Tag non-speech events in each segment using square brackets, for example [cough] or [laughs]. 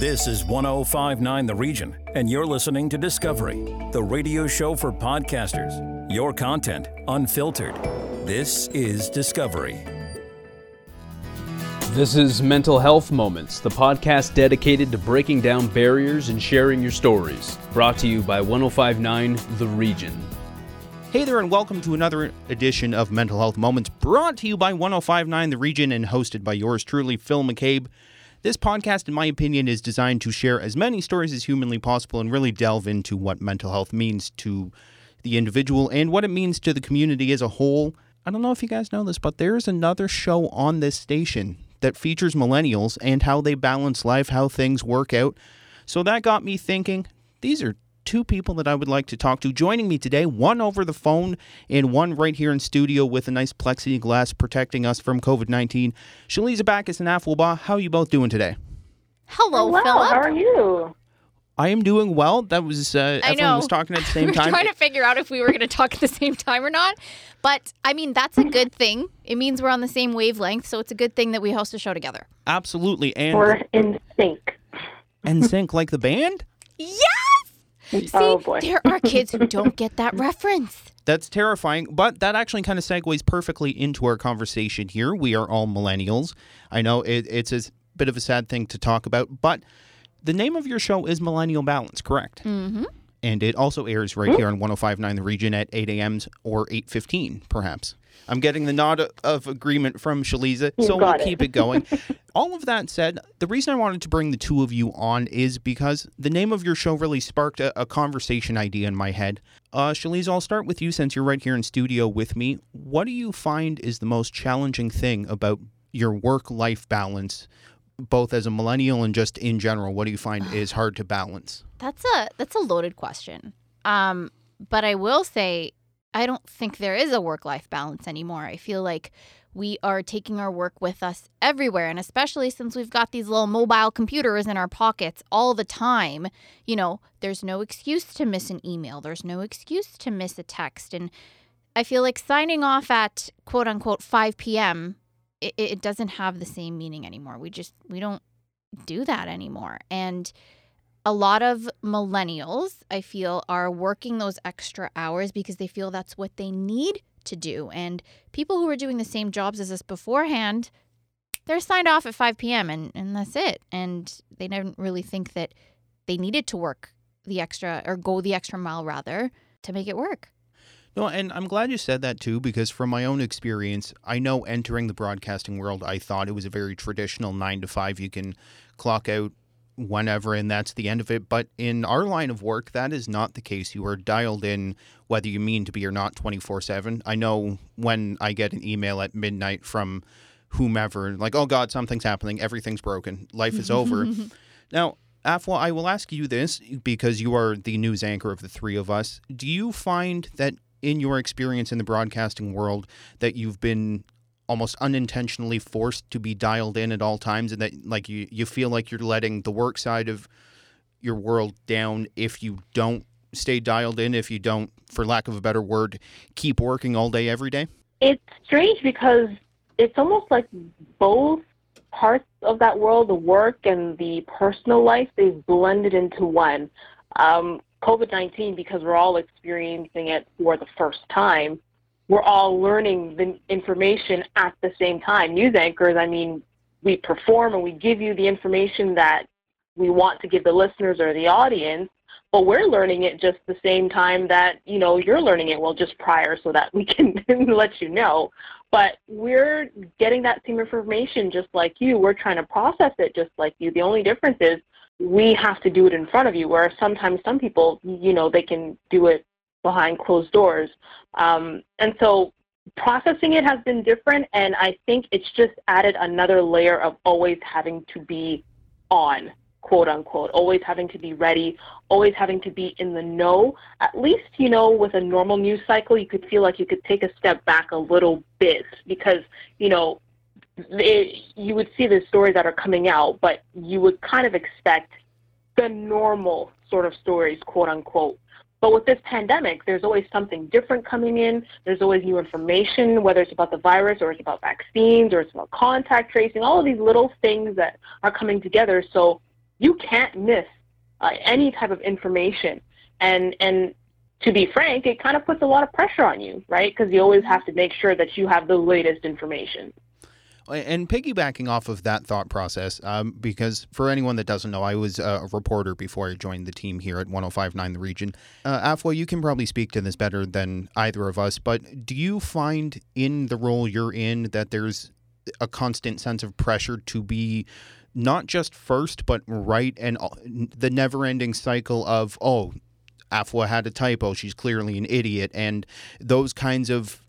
This is 1059 The Region, and you're listening to Discovery, the radio show for podcasters. Your content unfiltered. This is Discovery. This is Mental Health Moments, the podcast dedicated to breaking down barriers and sharing your stories. Brought to you by 1059 The Region. Hey there, and welcome to another edition of Mental Health Moments, brought to you by 1059 The Region and hosted by yours truly, Phil McCabe. This podcast, in my opinion, is designed to share as many stories as humanly possible and really delve into what mental health means to the individual and what it means to the community as a whole. I don't know if you guys know this, but there's another show on this station that features millennials and how they balance life, how things work out. So that got me thinking these are two people that I would like to talk to. Joining me today, one over the phone and one right here in studio with a nice plexiglass protecting us from COVID 19. Shaliza Backus and Afwalba, how are you both doing today? Hello, Hello, Philip. how are you? I am doing well. That was, uh, I everyone know. was talking at the [laughs] we same were time. trying to figure out if we were going to talk at the same time or not. But I mean, that's a good thing. It means we're on the same wavelength, so it's a good thing that we host a show together. Absolutely. And, We're in sync. and sync like the band? [laughs] Yes! See, oh boy. there are kids who don't get that [laughs] reference. That's terrifying, but that actually kind of segues perfectly into our conversation here. We are all millennials. I know it, it's a bit of a sad thing to talk about, but the name of your show is Millennial Balance, correct? Mm-hmm. And it also airs right here on 105.9 The Region at 8 a.m. or 8.15, perhaps. I'm getting the nod of agreement from Shaliza, so we'll it. keep it going. [laughs] All of that said, the reason I wanted to bring the two of you on is because the name of your show really sparked a, a conversation idea in my head. Uh, Shaliza, I'll start with you since you're right here in studio with me. What do you find is the most challenging thing about your work-life balance, both as a millennial and just in general? What do you find is hard to balance? [sighs] That's a that's a loaded question. Um, but I will say I don't think there is a work life balance anymore. I feel like we are taking our work with us everywhere and especially since we've got these little mobile computers in our pockets all the time, you know, there's no excuse to miss an email. There's no excuse to miss a text and I feel like signing off at quote unquote 5 p.m. It, it doesn't have the same meaning anymore. We just we don't do that anymore. And a lot of millennials, I feel, are working those extra hours because they feel that's what they need to do. And people who were doing the same jobs as us beforehand, they're signed off at 5 p.m. and, and that's it. And they didn't really think that they needed to work the extra or go the extra mile rather to make it work. No, and I'm glad you said that too, because from my own experience, I know entering the broadcasting world, I thought it was a very traditional nine to five. You can clock out whenever, and that's the end of it. But in our line of work, that is not the case. You are dialed in, whether you mean to be or not, 24 7. I know when I get an email at midnight from whomever, like, oh God, something's happening, everything's broken, life is over. [laughs] Now, Afua, I will ask you this because you are the news anchor of the three of us. Do you find that in your experience in the broadcasting world that you've been almost unintentionally forced to be dialed in at all times and that like you, you feel like you're letting the work side of your world down if you don't stay dialed in, if you don't, for lack of a better word, keep working all day every day? It's strange because it's almost like both parts of that world, the work and the personal life, they've blended into one. Um, COVID 19, because we're all experiencing it for the first time, we're all learning the information at the same time. News anchors, I mean, we perform and we give you the information that we want to give the listeners or the audience, but we're learning it just the same time that, you know, you're learning it, well, just prior so that we [laughs] can let you know. But we're getting that same information just like you. We're trying to process it just like you. The only difference is we have to do it in front of you, where sometimes some people, you know, they can do it behind closed doors. Um, and so processing it has been different, and I think it's just added another layer of always having to be on, quote unquote, always having to be ready, always having to be in the know. At least, you know, with a normal news cycle, you could feel like you could take a step back a little bit because, you know, it, you would see the stories that are coming out, but you would kind of expect the normal sort of stories, quote unquote. But with this pandemic, there's always something different coming in. There's always new information, whether it's about the virus or it's about vaccines or it's about contact tracing, all of these little things that are coming together. So you can't miss uh, any type of information. And and to be frank, it kind of puts a lot of pressure on you, right? Because you always have to make sure that you have the latest information. And piggybacking off of that thought process, um, because for anyone that doesn't know, I was a reporter before I joined the team here at 1059 The Region. Uh, Afua, you can probably speak to this better than either of us, but do you find in the role you're in that there's a constant sense of pressure to be not just first, but right, and the never ending cycle of, oh, Afua had a typo, she's clearly an idiot, and those kinds of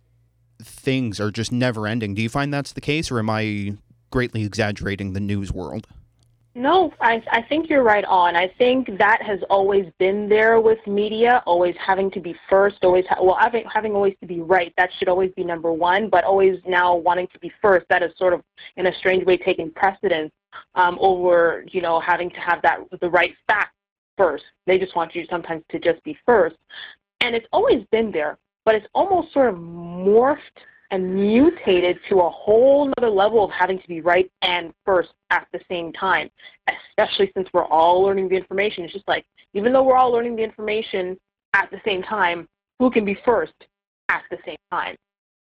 things are just never ending. Do you find that's the case, or am I greatly exaggerating the news world? No, I, I think you're right on. I think that has always been there with media, always having to be first, always ha- well having having always to be right. That should always be number one, but always now wanting to be first. That is sort of in a strange way taking precedence um, over you know having to have that the right fact first. They just want you sometimes to just be first, and it's always been there but it's almost sort of morphed and mutated to a whole other level of having to be right and first at the same time, especially since we're all learning the information. It's just like, even though we're all learning the information at the same time, who can be first at the same time?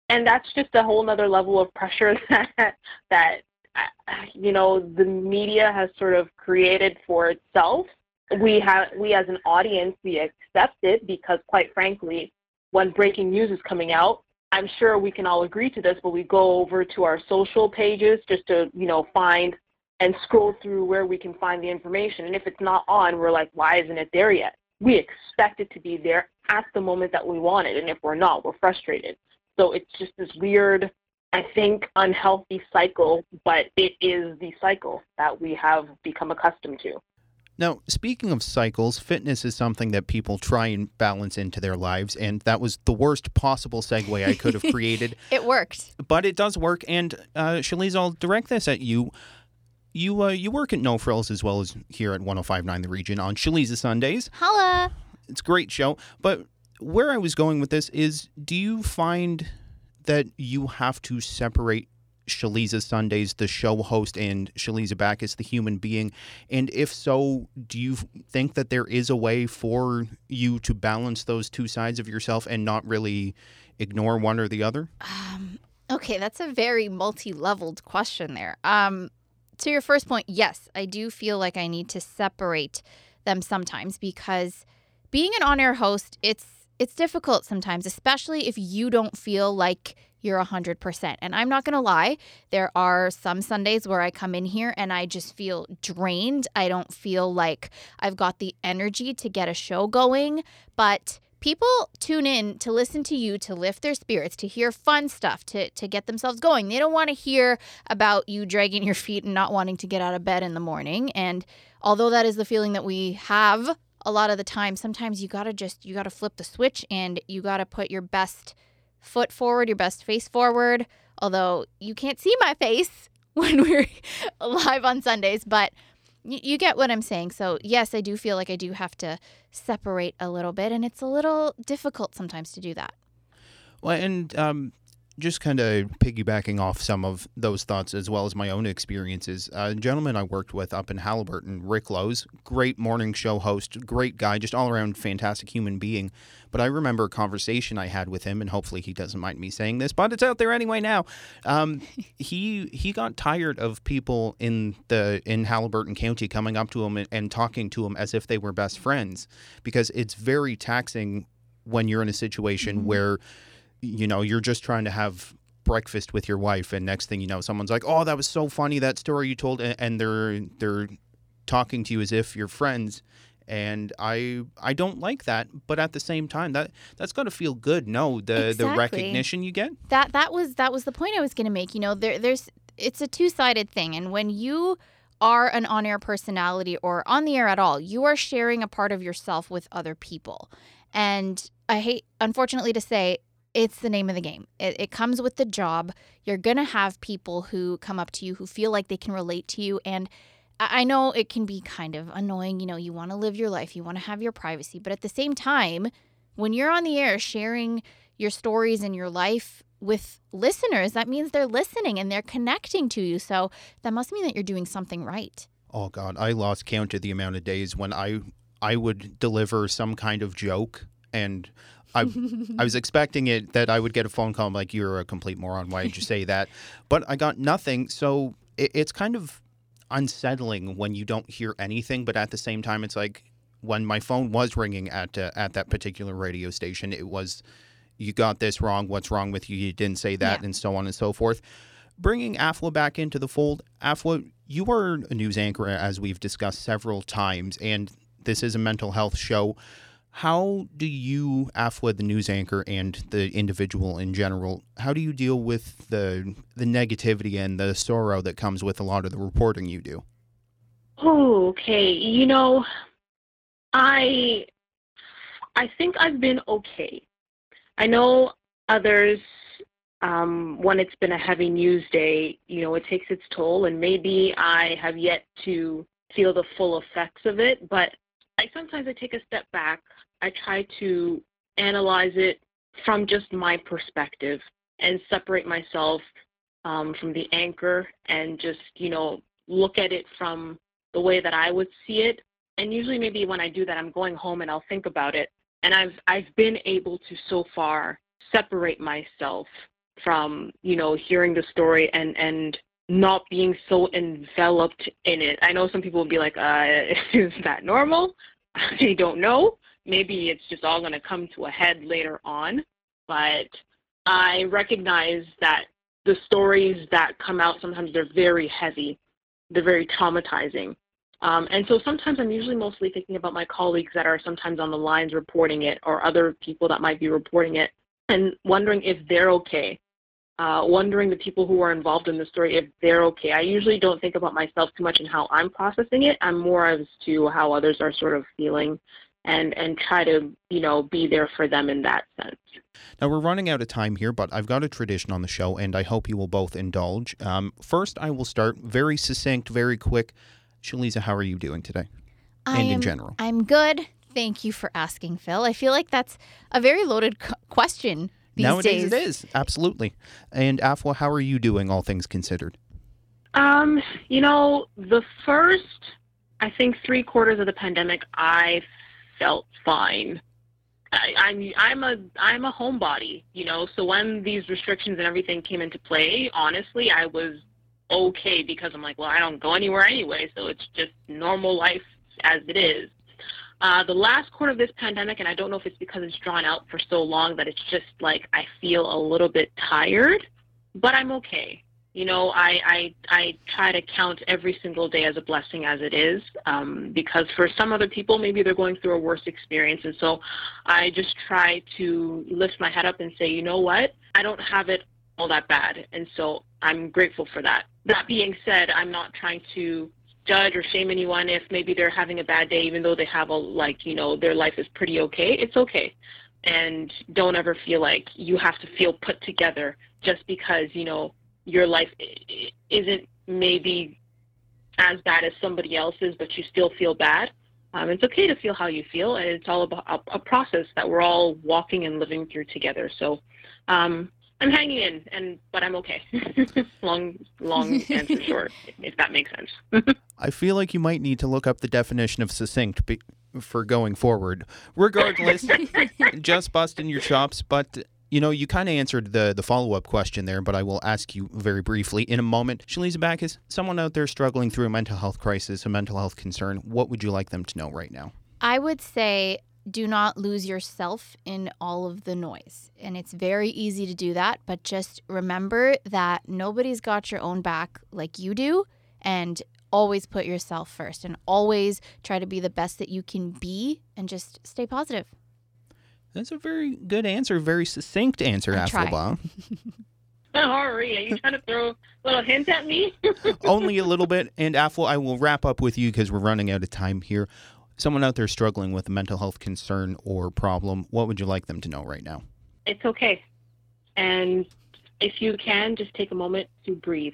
And that's just a whole other level of pressure [laughs] that, that uh, you know, the media has sort of created for itself. We have, we as an audience, we accept it because, quite frankly, when breaking news is coming out. I'm sure we can all agree to this, but we go over to our social pages just to, you know, find and scroll through where we can find the information. And if it's not on, we're like, why isn't it there yet? We expect it to be there at the moment that we want it. And if we're not, we're frustrated. So it's just this weird, I think, unhealthy cycle, but it is the cycle that we have become accustomed to. Now, speaking of cycles, fitness is something that people try and balance into their lives, and that was the worst possible segue I could have [laughs] created. it worked. But it does work, and uh, Shaliz, I'll direct this at you. You uh, you work at No Frills as well as here at 1059 The Region on Shaliza Sundays. Holla! It's a great show, but where I was going with this is do you find that you have to separate Shaliza Sundays, the show host, and Shaliza Backus, the human being? And if so, do you think that there is a way for you to balance those two sides of yourself and not really ignore one or the other? Um, okay, that's a very multi leveled question there. Um, to your first point, yes, I do feel like I need to separate them sometimes because being an on air host, it's it's difficult sometimes, especially if you don't feel like you're 100%. And I'm not going to lie, there are some Sundays where I come in here and I just feel drained. I don't feel like I've got the energy to get a show going, but people tune in to listen to you to lift their spirits to hear fun stuff to, to get themselves going they don't want to hear about you dragging your feet and not wanting to get out of bed in the morning and although that is the feeling that we have a lot of the time sometimes you got to just you got to flip the switch and you got to put your best foot forward, your best face forward. Although you can't see my face [laughs] when we're live on Sundays, but you, get what I'm saying. So, yes, I do feel like I do have to separate a little bit, and it's a little difficult sometimes to do that. Well, and um, just kind of piggybacking off some of those thoughts as well as my own experiences. A gentleman I worked with up in Haliburton, Rick Lowe's, great morning show host, great guy, just all around fantastic human being. But I remember a conversation I had with him, and hopefully he doesn't mind me saying this, but it's out there anyway now. Um, [laughs] he he got tired of people in the in Haliburton County coming up to him and, and talking to him as if they were best friends, because it's very taxing when you're in a situation mm-hmm. where you know, you're just trying to have breakfast with your wife and next thing you know someone's like oh that was so funny that story you told and they're they're talking to you as if you're friends and I I don't like that but at the same time that that's got to feel good no the exactly. the recognition you get that that was that was the point I was going to make you know there there's it's a two-sided thing and when you are an on-air personality or on the air at all you are sharing a part of yourself with other people and I hate unfortunately to say it's the name of the game. It, it comes with the job. You're going to have people who come up to you who feel like they can relate to you. And I know it can be kind of annoying. You know, you want to live your life, you want to have your privacy. But at the same time, when you're on the air sharing your stories and your life with listeners, that means they're listening and they're connecting to you. So that must mean that you're doing something right. Oh God, I lost count of the amount of days when I I would deliver some kind of joke and I [laughs] I was expecting it that I would get a phone call like you're a complete moron. Why did you say that? [laughs] But I got nothing. So it, it's kind of unsettling when you don't hear anything. But at the same time, it's like when my phone was ringing at uh, at that particular radio station, it was you got this wrong. What's wrong with you? You didn't say that, Yeah. and so on and so forth. Bringing Afua back into the fold, Afua, you are a news anchor as we've discussed several times, and this is a mental health show. How do you, Afua, the news anchor, and the individual in general, how do you deal with the the negativity and the sorrow that comes with a lot of the reporting you do? Oh, okay. You know, I I think I've been okay. I know others um, when it's been a heavy news day, you know, it takes its toll, and maybe I have yet to feel the full effects of it. But I sometimes I take a step back. I try to analyze it from just my perspective and separate myself um, from the anchor and just you know look at it from the way that I would see it. And usually maybe when I do that I'm going home and I'll think about it. And I've I've been able to so far separate myself from, you know, hearing the story and and not being so enveloped in it. I know some people will be like, uh, [laughs] is that normal? [laughs] I don't know. Maybe it's just all going to come to a head later on. But I recognize that the stories that come out sometimes they're very heavy, they're very traumatizing. Um, and so sometimes I'm usually mostly thinking about my colleagues that are sometimes on the lines reporting it or other people that might be reporting it and wondering if they're okay. Uh, wondering the people who are involved in the story if they're okay. I usually don't think about myself too much and how I'm processing it. I'm more as to how others are sort of feeling and and try to, you know, be there for them in that sense. Now, we're running out of time here, but I've got a tradition on the show, and I hope you will both indulge. Um, first, I will start very succinct, very quick. Shalisa, how are you doing today? I And in general. I'm good. Thank you for asking, Phil. I feel like that's a very loaded c- question these Nowadays, days. it is. Absolutely. And Afua, how are you doing, all things considered? Um, you know, the first, I think, three quarters of the pandemic, I felt fine. I, I'm I'm a I'm a homebody, you know. So when these restrictions and everything came into play, honestly, I was okay because I'm like, well, I don't go anywhere anyway, so it's just normal life as it is. Uh, the last quarter of this pandemic, and I don't know if it's because it's drawn out for so long that it's just like I feel a little bit tired, but I'm okay you know I, I i try to count every single day as a blessing as it is um, because for some other people maybe they're going through a worse experience. And so i just try to lift my head up and say you know what? I don't have it all that bad. And so i'm grateful for that. That being said i'm not trying to judge or shame anyone if maybe they're having a bad day even though they have a like you know their life is pretty okay. It's okay. And don't ever feel like you have to feel put together just because you know your life i- i- isn't maybe as bad as somebody else's, but you still feel bad. Um, it's okay to feel how you feel, and it's all about a, a process that we're all walking and living through together. So, um, I'm hanging in, and but I'm okay. [laughs] long, long answer [laughs] short, if that makes sense. [laughs] I feel like you might need to look up the definition of succinct be- for going forward. Regardless, just busting your chops, but you know, you kind of answered the the follow up question there, but I will ask you very briefly in a moment. Shalisa Backus, someone out there struggling through a mental health crisis, a mental health concern, what would you like them to know right now? I would say do not lose yourself in all of the noise. And it's very easy to do that, but just remember that nobody's got your own back like you do. And always put yourself first and always try to be the best that you can be and just stay positive. That's a very good answer, very succinct answer, I try. Sorry, [laughs] are you trying to throw a little hint at me? [laughs] Only a little bit. And Afua, I will wrap up with you because we're running out of time here. Someone out there struggling with a mental health concern or problem, what would you like them to know right now? it's okay. And if you can, just take a moment to breathe.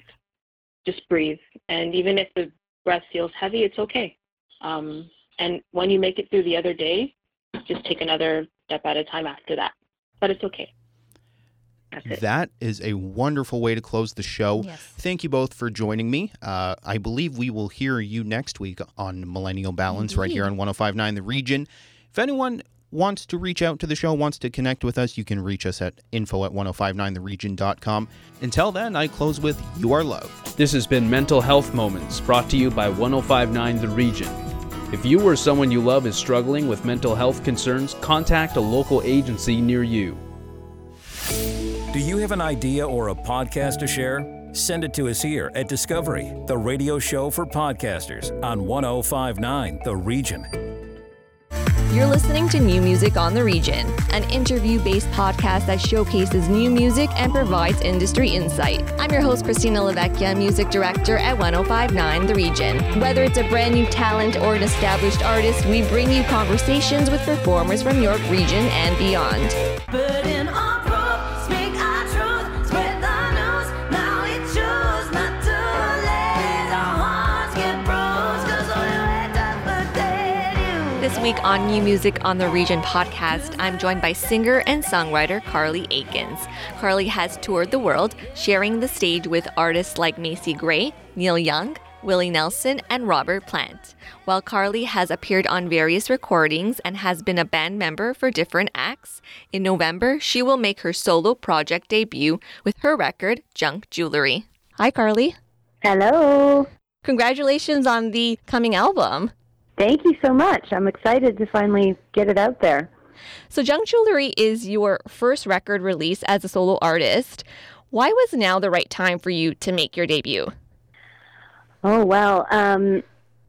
Just breathe. And even if the breath feels heavy, it's okay. Um, and when you make it through the other day, just take another step at a time after that. But it's okay. That's it. That is a wonderful way to close the show. Yes. Thank you both for joining me. Uh, I believe we will hear you next week on Millennial Balance right here on 1059 The Region. If anyone wants to reach out to the show, wants to connect with us, you can reach us at info at 1059theregion.com. Until then, I close with You Are Loved. This has been Mental Health Moments, brought to you by 1059 The Region. If you or someone you love is struggling with mental health concerns, contact a local agency near you. Do you have an idea or a podcast to share? Send it to us here at Discovery, the radio show for podcasters on 1059 The Region. You're listening to New Music on the Region, an interview based podcast that showcases new music and provides industry insight. I'm your host, Christina Lavecchia, music director at 1059 The Region. Whether it's a brand new talent or an established artist, we bring you conversations with performers from York Region and beyond. Week on New Music on the Region podcast, I'm joined by singer and songwriter Carleigh Aikins. Carleigh has toured the world, sharing the stage with artists like Macy Gray, Neil Young, Willie Nelson, and Robert Plant. While Carleigh has appeared on various recordings and has been a band member for different acts, in November she will make her solo project debut with her record Junk Jewelry. Hi, Carleigh. Hello. Congratulations on the coming album. Thank you so much. I'm excited to finally get it out there. So, Junk Jewelry is your first record release as a solo artist. Why was now the right time for you to make your debut? Oh well, um,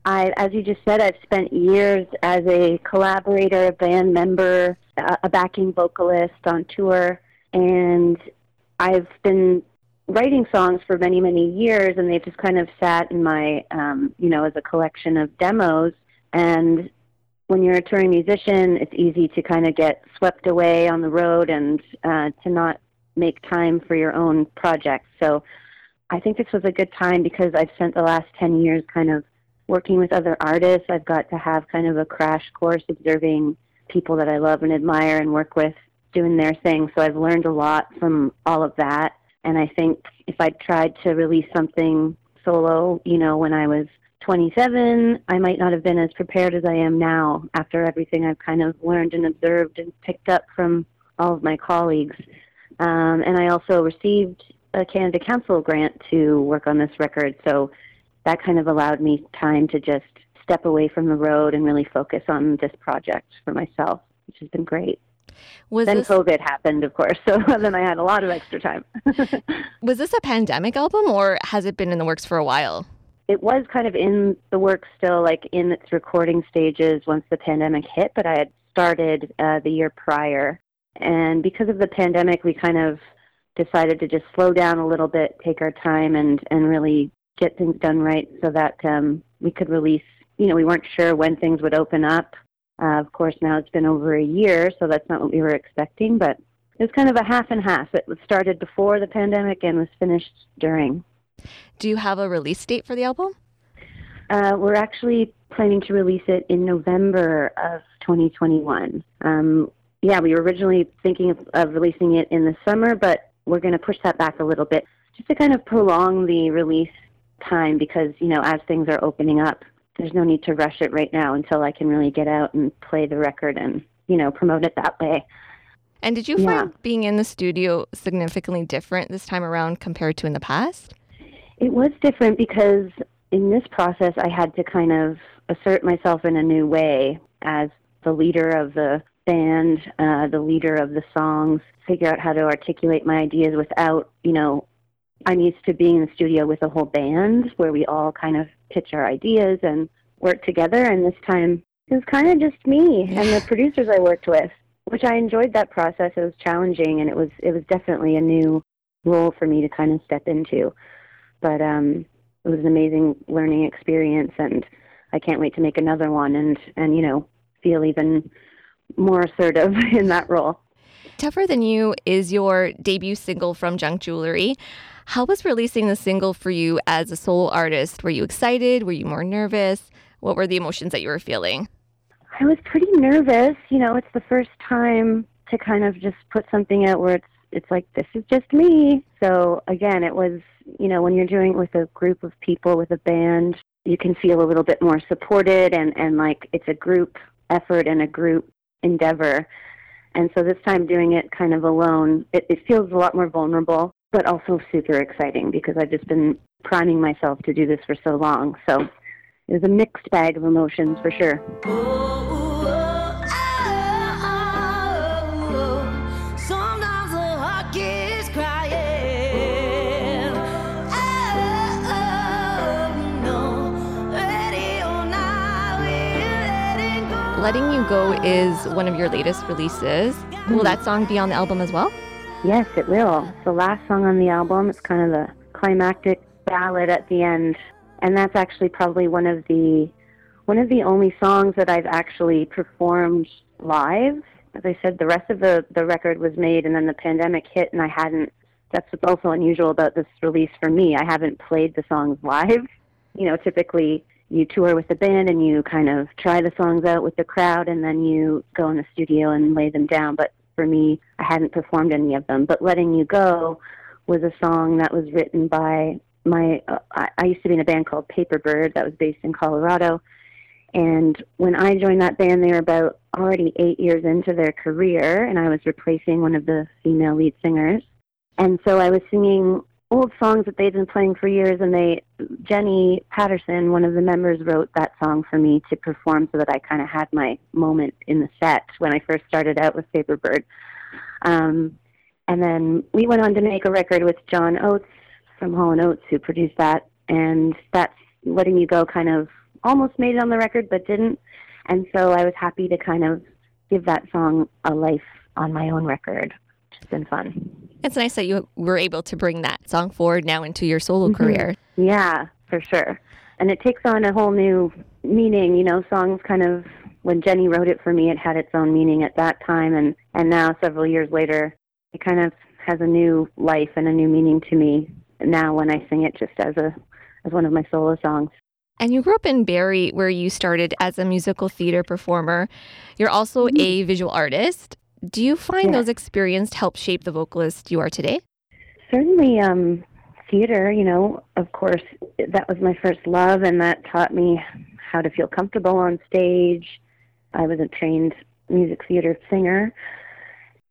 I, as you just said, I've spent years as a collaborator, a band member, a a backing vocalist on tour, and I've been writing songs for many, many years, and they've just kind of sat in my, um, you know, as a collection of demos. And when you're a touring musician, it's easy to kind of get swept away on the road and uh, to not make time for your own projects. So I think this was a good time because I've spent the last 10 years kind of working with other artists. I've got to have kind of a crash course observing people that I love and admire and work with doing their thing. So I've learned a lot from all of that. And I think if I'd tried to release something solo, you know, when I was 27, I might not have been as prepared as I am now after everything I've kind of learned and observed and picked up from all of my colleagues. Um, and I also received a Canada Council grant to work on this record, so that kind of allowed me time to just step away from the road and really focus on this project for myself, which has been great. Was then this COVID happened, of course, [laughs] so then I had a lot of extra time. [laughs] was this a pandemic album or has it been in the works for a while? It was kind of in the works still, like in its recording stages once the pandemic hit, but I had started uh, the year prior. And because of the pandemic, we kind of decided to just slow down a little bit, take our time, and, and really get things done right so that um, we could release. You know, we weren't sure when things would open up. Uh, of course, now it's been over a year, so that's not what we were expecting, but it was kind of a half and half. It started before the pandemic and was finished during. Do you have a release date for the album? Uh, we're actually planning to release it in November of 2021. Um, yeah, we were originally thinking of, of releasing it in the summer, but we're going to push that back a little bit just to kind of prolong the release time because, you know, as things are opening up, there's no need to rush it right now until I can really get out and play the record and, you know, promote it that way. And did you Yeah. find being in the studio significantly different this time around compared to in the past? It was different because in this process, I had to kind of assert myself in a new way as the leader of the band, uh, the leader of the songs, figure out how to articulate my ideas without, you know, I'm used to being in the studio with a whole band where we all kind of pitch our ideas and work together. And this time, it was kind of just me and the [laughs] producers I worked with, which I enjoyed that process. It was challenging, and it was it was definitely a new role for me to kind of step into but um, it was an amazing learning experience, and I can't wait to make another one and and you know feel even more assertive [laughs] in that role. Tougher Than You is your debut single from Junk Jewelry. How was releasing the single for you as a solo artist? Were you excited? Were you more nervous? What were the emotions that you were feeling? I was pretty nervous. You know, it's the first time to kind of just put something out where it's it's like this is just me. So again, it was you know when you're doing it with a group of people with a band, you can feel a little bit more supported and and like it's a group effort and a group endeavor. And so this time doing it kind of alone, it, it feels a lot more vulnerable, but also super exciting because I've just been priming myself to do this for so long. So it was a mixed bag of emotions for sure. Oh, letting You Go is one of your latest releases. Will mm-hmm. that song be on the album as well? Yes, it will. It's the last song on the album. It's kind of the climactic ballad at the end, and that's actually probably one of the one of the only songs that I've actually performed live. As I said, the rest of the the record was made, and then the pandemic hit, and I hadn't. That's what's also unusual about this release for me. I haven't played the songs live. You know, typically you tour with the band and you kind of try the songs out with the crowd, and then you go in the studio and lay them down. But for me, I hadn't performed any of them. But Letting You Go was a song that was written by my, uh, I, I used to be in a band called Paperbird that was based in Colorado. And when I joined that band, they were about already eight years into their career, and I was replacing one of the female lead singers. And so I was singing old songs that they'd been playing for years, and they, Jenny Patterson, one of the members, wrote that song for me to perform so that I kind of had my moment in the set when I first started out with Paperbird. Um, and then we went on to make a record with John Oates from Hall and Oates, who produced that, and that's letting you go. Kind of almost made it on the record, but didn't. And so I was happy to kind of give that song a life on my own record. It's been fun. It's nice that you were able to bring that song forward now into your solo Mhm. career. Yeah, for sure. And it takes on a whole new meaning, you know, songs kind of when Jenny wrote it for me it had its own meaning at that time and and now several years later it kind of has a new life and a new meaning to me now when I sing it just as a as one of my solo songs. And you grew up in Barrie, where you started as a musical theater performer. You're also a visual artist. Do you find Yeah. those experiences help shape the vocalist you are today? Certainly um theater, you know, of course that was my first love and that taught me how to feel comfortable on stage. I was a trained music theater singer.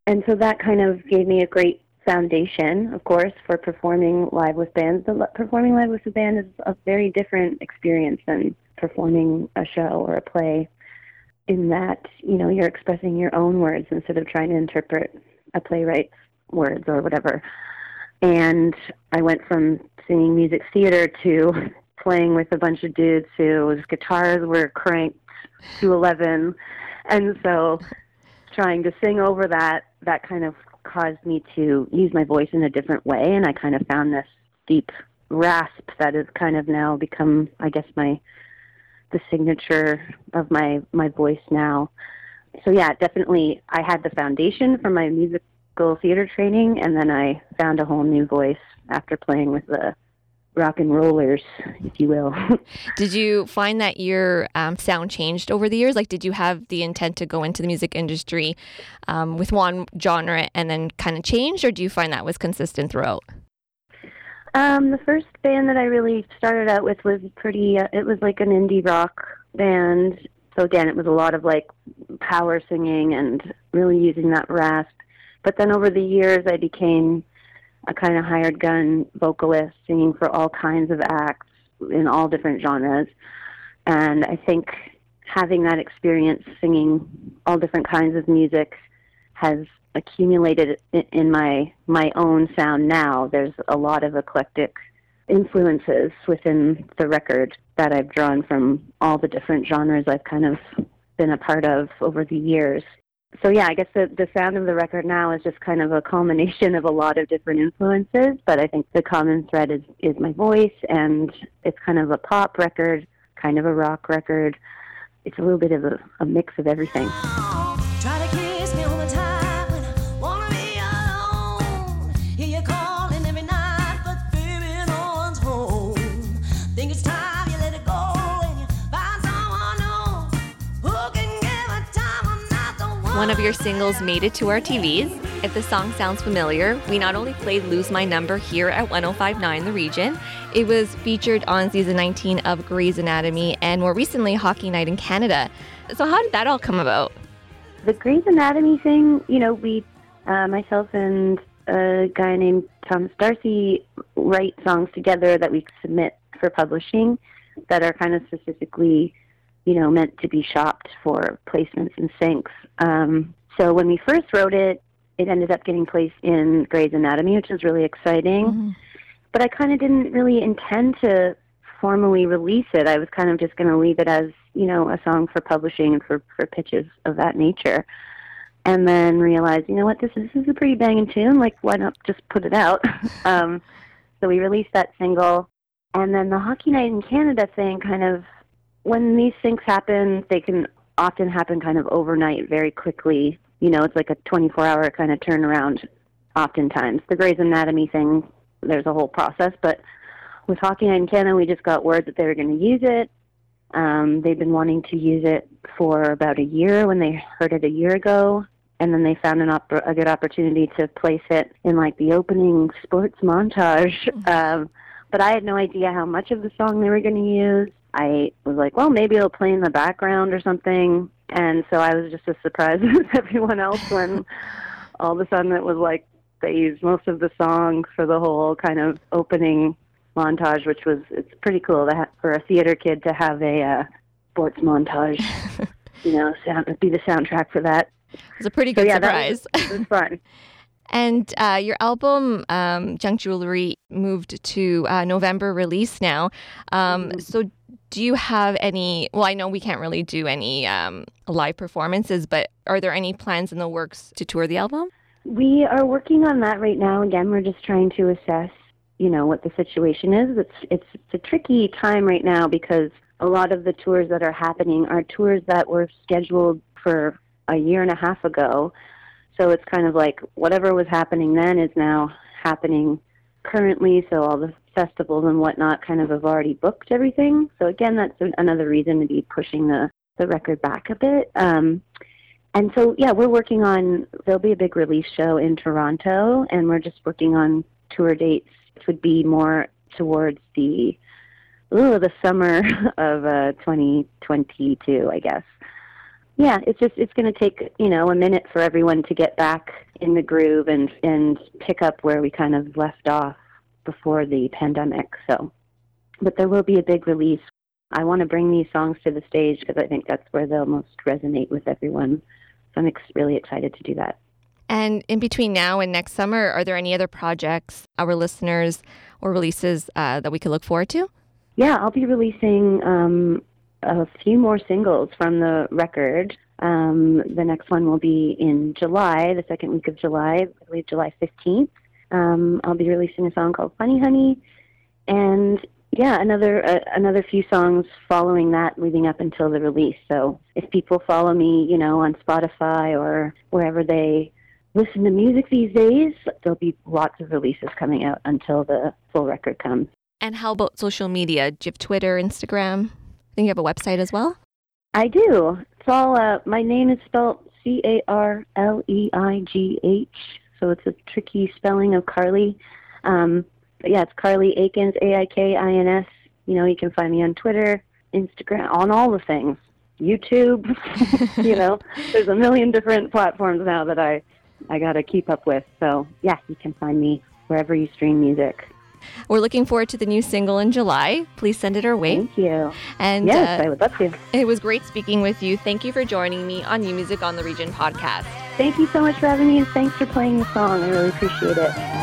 And so that kind of gave me a great foundation, of course, for performing live with bands. The, performing live with a band is a very different experience than performing a show or a play in that, you know, you're expressing your own words instead of trying to interpret a playwright's words or whatever. And I went from singing music theater to [laughs] playing with a bunch of dudes whose guitars were cranked to 11. And so trying to sing over that, that kind of caused me to use my voice in a different way. And I kind of found this deep rasp that has kind of now become, I guess, my, the signature of my, my voice now. So yeah, definitely I had the foundation from my musical theater training and then I found a whole new voice after playing with the rock and rollers, if you will. [laughs] Did you find that your um, sound changed over the years? Like, did you have the intent to go into the music industry um, with one genre and then kind of change, or do you find that was consistent throughout? Um, the first band that I really started out with was pretty. Uh, it was like an indie rock band. So again, it was a lot of like power singing and really using that rasp. But then over the years, I became a kind of hired gun vocalist, singing for all kinds of acts in all different genres. And I think having that experience singing all different kinds of music has accumulated in my my own sound now there's a lot of eclectic influences within the record that I've drawn from all the different genres I've kind of been a part of over the years. So yeah, I guess the the sound of the record now is just kind of a culmination of a lot of different influences, but I think the common thread is is my voice and it's kind of a pop record, kind of a rock record. It's a little bit of a, a mix of everything. One. Of your singles made it to our TVs. If the song sounds familiar, we not only played Lose My Number here at 1059 The Region, it was featured on season 19 of Grey's Anatomy and more recently Hockey Night in Canada. So, how did that all come about? The Grey's Anatomy thing, you know, we, uh, myself and a guy named Thomas Darcy write songs together that we submit for publishing that are kind of specifically, you know, meant to be shopped for placements and syncs. Um, so when we first wrote it, it ended up getting placed in Grey's Anatomy, which was really exciting. But I kind of didn't really intend to formally release it. I was kind of just going to leave it as, you know, a song for publishing and for, for pitches of that nature. And then realized, you know what, this is, this is a pretty banging tune. Like, why not just put it out? [laughs] um, so we released that single. And then the Hockey Night in Canada thing kind of, when these things happen, they can often happen kind of overnight, very quickly. You know, it's like a 24 hour kind of turnaround oftentimes. The Grey's Anatomy thing, there's a whole process, but with Hockey Night in Canada, we just got word that they were going to use it. Um, they've been wanting to use it for about a year when they heard it a year ago, and then they found an op- a good opportunity to place it in like the opening sports montage. Um, but I had no idea how much of the song they were going to use. I was like, well, maybe it'll play in the background or something. And so I was just as surprised [laughs] as everyone else when all of a sudden it was like they used most of the song for the whole kind of opening montage, which was it's pretty cool to ha- for a theater kid to have a uh, sports montage. [laughs] you know, sound be the soundtrack for that. It was a pretty So good yeah, that surprise. was, it was fun. [laughs] And uh, your album, um, Junk Jewelry, moved to uh, November release now. Um, Mm-hmm. So, do you have any? Well, I know we can't really do any um, live performances, but are there any plans in the works to tour the album? We are working on that right now. Again, we're just trying to assess, you know, what the situation is. It's it's it's a tricky time right now because a lot of the tours that are happening are tours that were scheduled for a year and a half ago. So it's kind of like whatever was happening then is now happening currently. So all the festivals and whatnot kind of have already booked everything. So again, that's another reason to be pushing the the record back a bit. Um, and so, yeah, we're working on, there'll be a big release show in Toronto, and we're just working on tour dates, which would be more towards the, ooh, the summer [laughs] of uh, 2022, I guess. Yeah, it's just, it's going to take, you know, a minute for everyone to get back in the groove and, and pick up where we kind of left off before the pandemic. So, but there will be a big release. I want to bring these songs to the stage because I think that's where they'll most resonate with everyone. So I'm ex- really excited to do that. And in between now and next summer, are there any other projects, our listeners, or releases uh, that we could look forward to? Yeah, I'll be releasing um, a few more singles from the record. Um, the next one will be in July, the second week of July, I believe July 15th. Um, I'll be releasing a song called Funny Honey, and yeah, another uh, another few songs following that, leading up until the release. So if people follow me, you know, on Spotify or wherever they listen to music these days, there'll be lots of releases coming out until the full record comes. And how about social media? Do you have Twitter, Instagram? I think you have a website as well. I do. It's all. Uh, my name is spelled C A R L E I G H, so it's a tricky spelling of Carly. Um, but yeah, it's Carleigh Aikins, A I K I N S. You know, you can find me on Twitter, Instagram, on all the things, YouTube. [laughs] you know, [laughs] there's a million different platforms now that I I got to keep up with. So yeah, you can find me wherever you stream music. We're looking forward to the new single in July. Please send it our way. Thank you. And yes, uh, I would love to. it was great speaking with you. Thank you for joining me on New Music on the Region podcast. Thank you so much for having me, and thanks for playing the song. I really appreciate it.